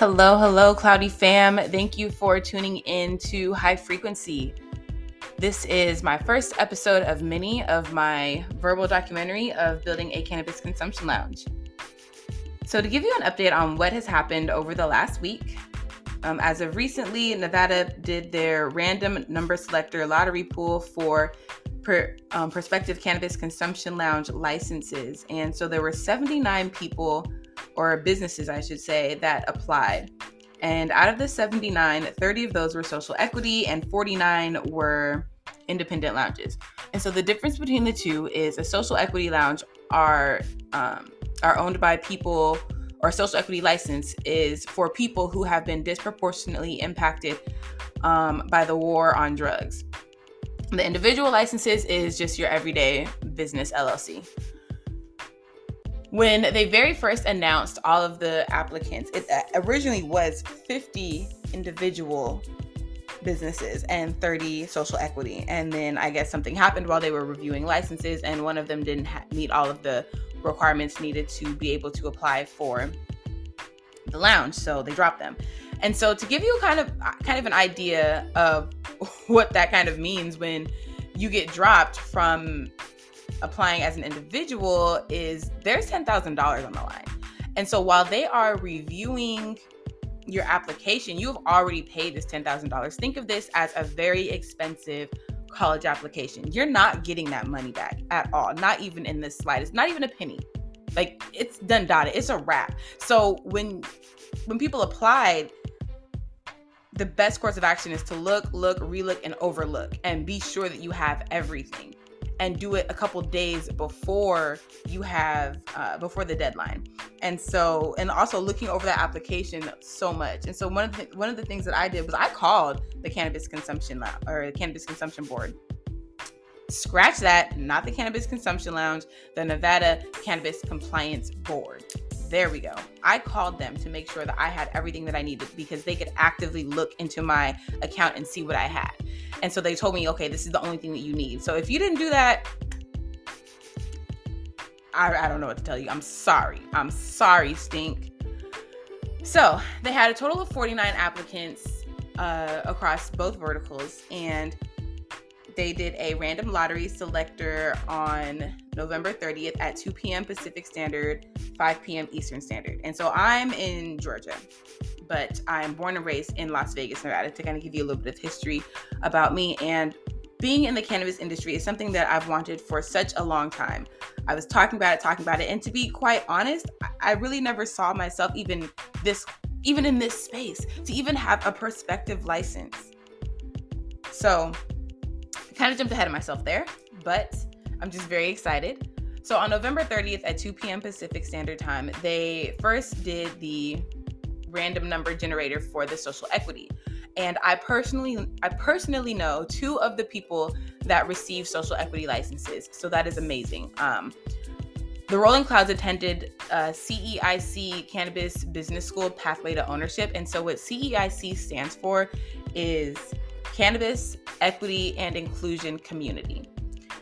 Hello, hello, Cloudy fam. Thank you for tuning in to High Frequency. This is my first episode of many of my verbal documentary of building a cannabis consumption lounge. So, to give you an update on what has happened over the last week, um, as of recently, Nevada did their random number selector lottery pool for per, um, prospective cannabis consumption lounge licenses. And so there were 79 people, or businesses, I should say, that applied. And out of the 79, 30 of those were social equity and 49 were independent lounges. And so the difference between the two is a social equity lounge are um, are owned by people or social equity license is for people who have been disproportionately impacted um, by the war on drugs. The individual licenses is just your everyday business LLC. When they very first announced all of the applicants, it uh, originally was 50 individual businesses and 30 social equity. And then I guess something happened while they were reviewing licenses, and one of them didn't ha- meet all of the requirements needed to be able to apply for the lounge. So they dropped them. And so to give you kind of kind of an idea of what that kind of means when you get dropped from applying as an individual is there's $10,000 on the line. And so while they are reviewing your application, you've already paid this $10,000. Think of this as a very expensive college application. You're not getting that money back at all, not even in the slightest, not even a penny. Like it's done dotted. It's a wrap. So when when people applied, the best course of action is to look, look, relook, and overlook, and be sure that you have everything, and do it a couple days before you have uh, before the deadline. And so, and also looking over that application so much. And so one of the one of the things that I did was I called the cannabis consumption lab or the cannabis consumption board. Scratch that, not the cannabis consumption lounge, the Nevada Cannabis Compliance Board there we go. I called them to make sure that I had everything that I needed because they could actively look into my account and see what I had. And so they told me, okay, this is the only thing that you need. So if you didn't do that, I, I don't know what to tell you. I'm sorry. I'm sorry, Stink. So they had a total of 49 applicants uh, across both verticals, and they did a random lottery selector on November 30th at 2 p.m. Pacific Standard, 5 p.m. Eastern Standard. And so I'm in Georgia, but I'm born and raised in Las Vegas, Nevada, to kind of give you a little bit of history about me. And being in the cannabis industry is something that I've wanted for such a long time. I was talking about it, talking about it, and to be quite honest, I really never saw myself even this, even in this space, to even have a prospective license. So, kind of jumped ahead of myself there, but I'm just very excited. So on November 30th at 2 p.m. Pacific Standard Time, they first did the random number generator for the social equity. And I personally I personally know two of the people that receive social equity licenses. So that is amazing. Um, the Rolling Cloudz attended uh, CEIC Cannabis Business School Pathway to Ownership. And so, what CEIC stands for is Cannabis Equity and Inclusion Community.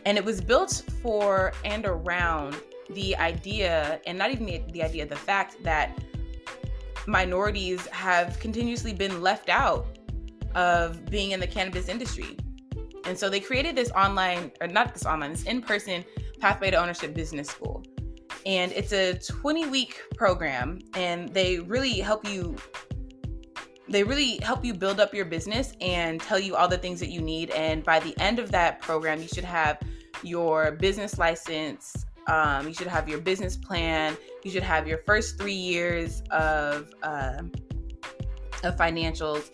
And it was built for and around the idea, and not even the, the idea, the fact that minorities have continuously been left out of being in the cannabis industry. And so they created this online, or not this online, this in person pathway to ownership business school. And it's a 20 week program, and they really help you they really help you build up your business and tell you all the things that you need. And by the end of that program, you should have your business license. Um, you should have your business plan. You should have your first three years of uh, of financials,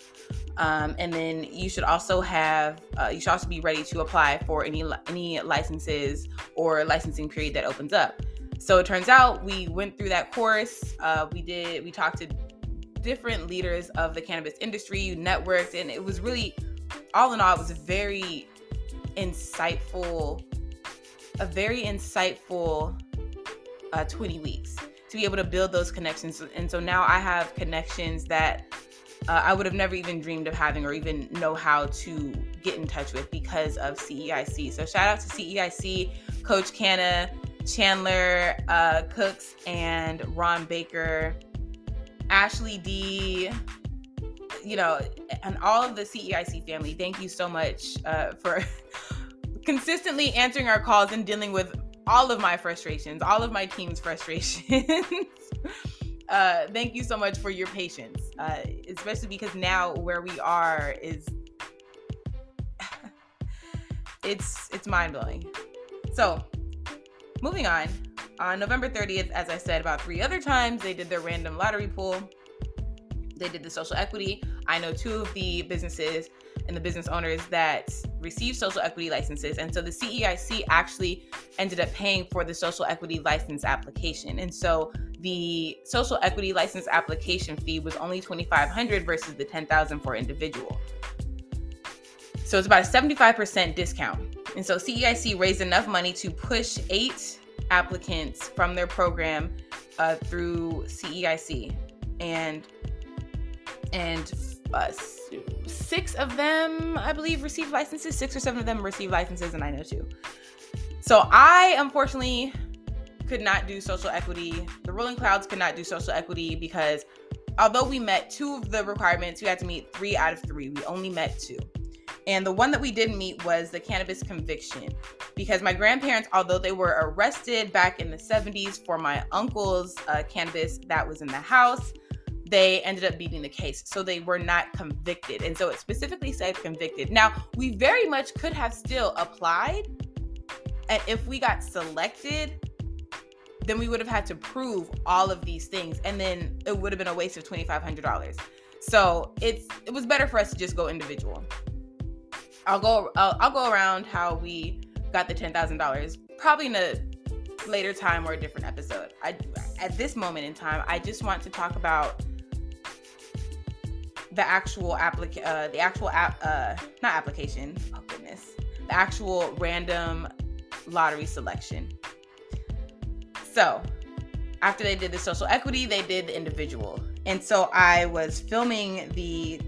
um, and then you should also have uh, you should also be ready to apply for any any licenses or licensing period that opens up. So it turns out we went through that course. Uh, we did we talked to different leaders of the cannabis industry, you networked, and it was really, all in all, it was a very insightful, a very insightful uh, 20 weeks to be able to build those connections. And so now I have connections that uh, I would have never even dreamed of having or even know how to get in touch with because of CEIC. So shout out to CEIC, Coach Canna, Chandler uh, Cooks, and Ron Baker Ashley D, you know, and all of the CEIC family, thank you so much uh, for consistently answering our calls and dealing with all of my frustrations, all of my team's frustrations. uh, thank you so much for your patience, uh, especially because now where we are is it's it's mind blowing. So, moving on. On November 30th, as I said about three other times, they did their random lottery pool. They did the social equity. I know two of the businesses and the business owners that received social equity licenses. And so the CEIC actually ended up paying for the social equity license application. And so the social equity license application fee was only 2500 versus the 10000 for individual. So it's about a 75% discount. And so CEIC raised enough money to push eight applicants from their program uh, through CEIC. And and uh, six of them, I believe, received licenses. Six or seven of them received licenses, and I know two. So I unfortunately could not do social equity. The Rolling Cloudz could not do social equity because although we met two of the requirements, we had to meet three out of three. We only met two. And the one that we didn't meet was the cannabis conviction because my grandparents, although they were arrested back in the 70s for my uncle's uh, cannabis that was in the house, they ended up beating the case. So they were not convicted. And so it specifically said convicted. Now, we very much could have still applied. And if we got selected, then we would have had to prove all of these things. And then it would have been a waste of $2,500. So it's it was better for us to just go individual. I'll go I'll, I'll go around how we got the $10,000 probably in a later time or a different episode. I at this moment in time, I just want to talk about the actual applic uh, the actual app uh, not application oh goodness the actual random lottery selection so after they did the social equity they did the individual and so i was filming the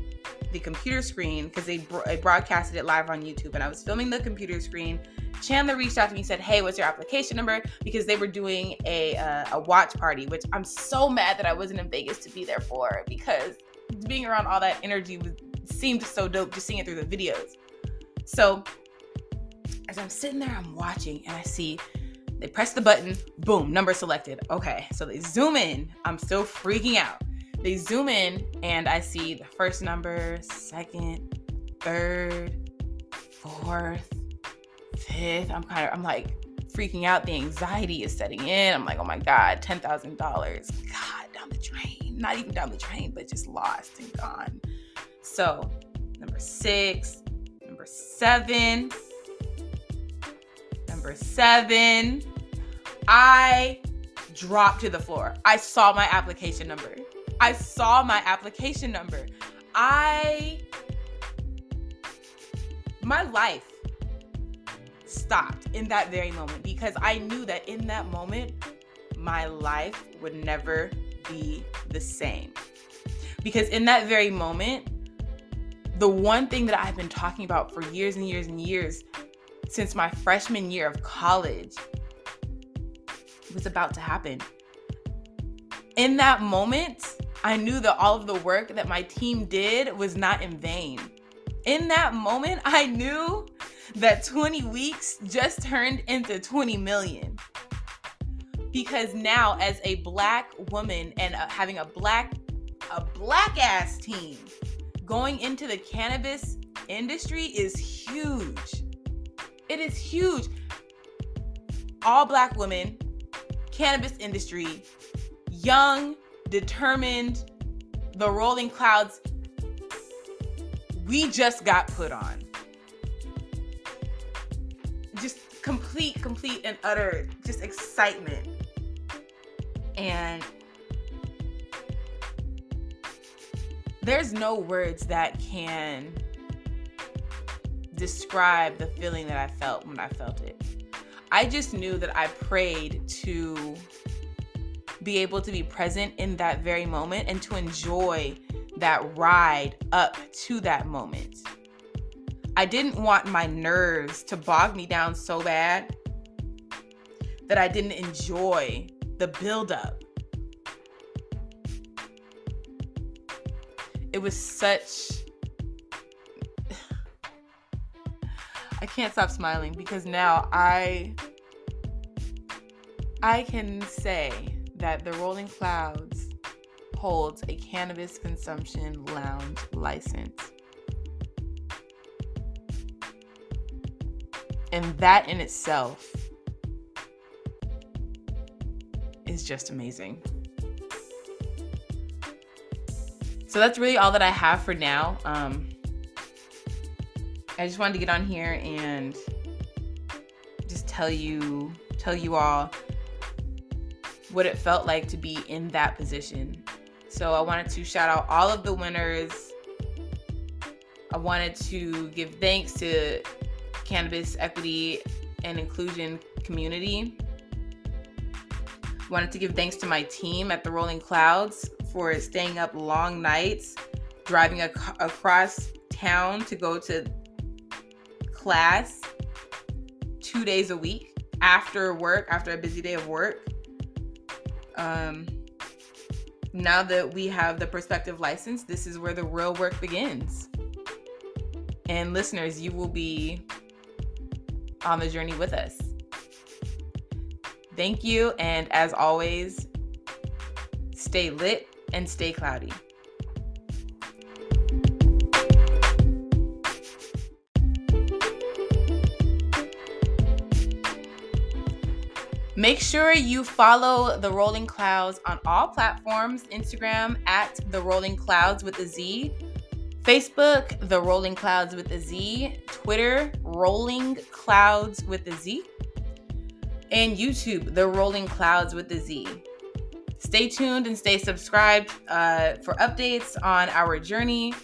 the computer screen because they, bro- broadcasted it live on youtube and i was filming the computer screen chandler reached out to me and said hey what's your application number because they were doing a uh, a watch party which i'm so mad that i wasn't in vegas to be there for because being around all that energy was, seemed so dope just seeing it through the videos. So as I'm sitting there, I'm watching and I see they press the button, boom, number selected. Okay, so they zoom in. I'm still freaking out. They zoom in and I see the first number, second, third, fourth, fifth. I'm kind of, I'm like freaking out. The anxiety is setting in. I'm like, oh my God, $10,000. God, down the drain not even down the drain, but just lost and gone. So, number six, number seven, number seven, I dropped to the floor. I saw my application number. I saw my application number. I, my life stopped in that very moment because I knew that in that moment, my life would never be the same. Because in that very moment, the one thing that I've been talking about for years and years and years since my freshman year of college was about to happen. In that moment, I knew that all of the work that my team did was not in vain. In that moment, I knew that 20 weeks just turned into 20 million. Because now as a black woman and uh, having a black a black ass team going into the cannabis industry is huge. It is huge. All black women cannabis industry young determined the rolling cloudz we just got put on just complete complete and utter just excitement and there's no words that can describe the feeling that I felt when I felt it. I just knew that I prayed to be able to be present in that very moment and to enjoy that ride up to that moment. I didn't want my nerves to bog me down so bad that I didn't enjoy the buildup. it was such I can't stop smiling because now I I can say that the Rolling Cloudz holds a cannabis consumption lounge license. And that in itself is just amazing. So that's really all that I have for now. Um, I just wanted to get on here and just tell you tell you all what it felt like to be in that position. So I wanted to shout out all of the winners. I wanted to give thanks to cannabis equity and inclusion community. Wanted to give thanks to my team at the Rolling Cloudz for staying up long nights, driving ac- across town to go to class two days a week after work, after a busy day of work. Um, now that we have the perspective license, this is where the real work begins. And listeners, you will be on the journey with us. Thank you. And as always, stay lit and stay cloudy. Make sure you follow the Rolling Cloudz on all platforms Instagram at the Rolling Cloudz with a Z, Facebook, the Rolling Cloudz with a Z, Twitter, Rolling Cloudz with a Z, and YouTube, the Rolling Clouds with a Z. Stay tuned and stay subscribed uh, for updates on our journey.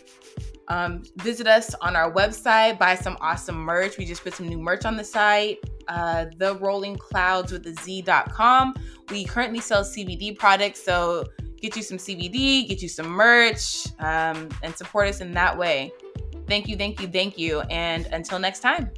Um, visit us on our website, buy some awesome merch. We just put some new merch on the site uh, the rolling clouds with the z.com we currently sell cbd products so get you some cbd get you some merch um, and support us in that way. Thank you thank you thank you and until next time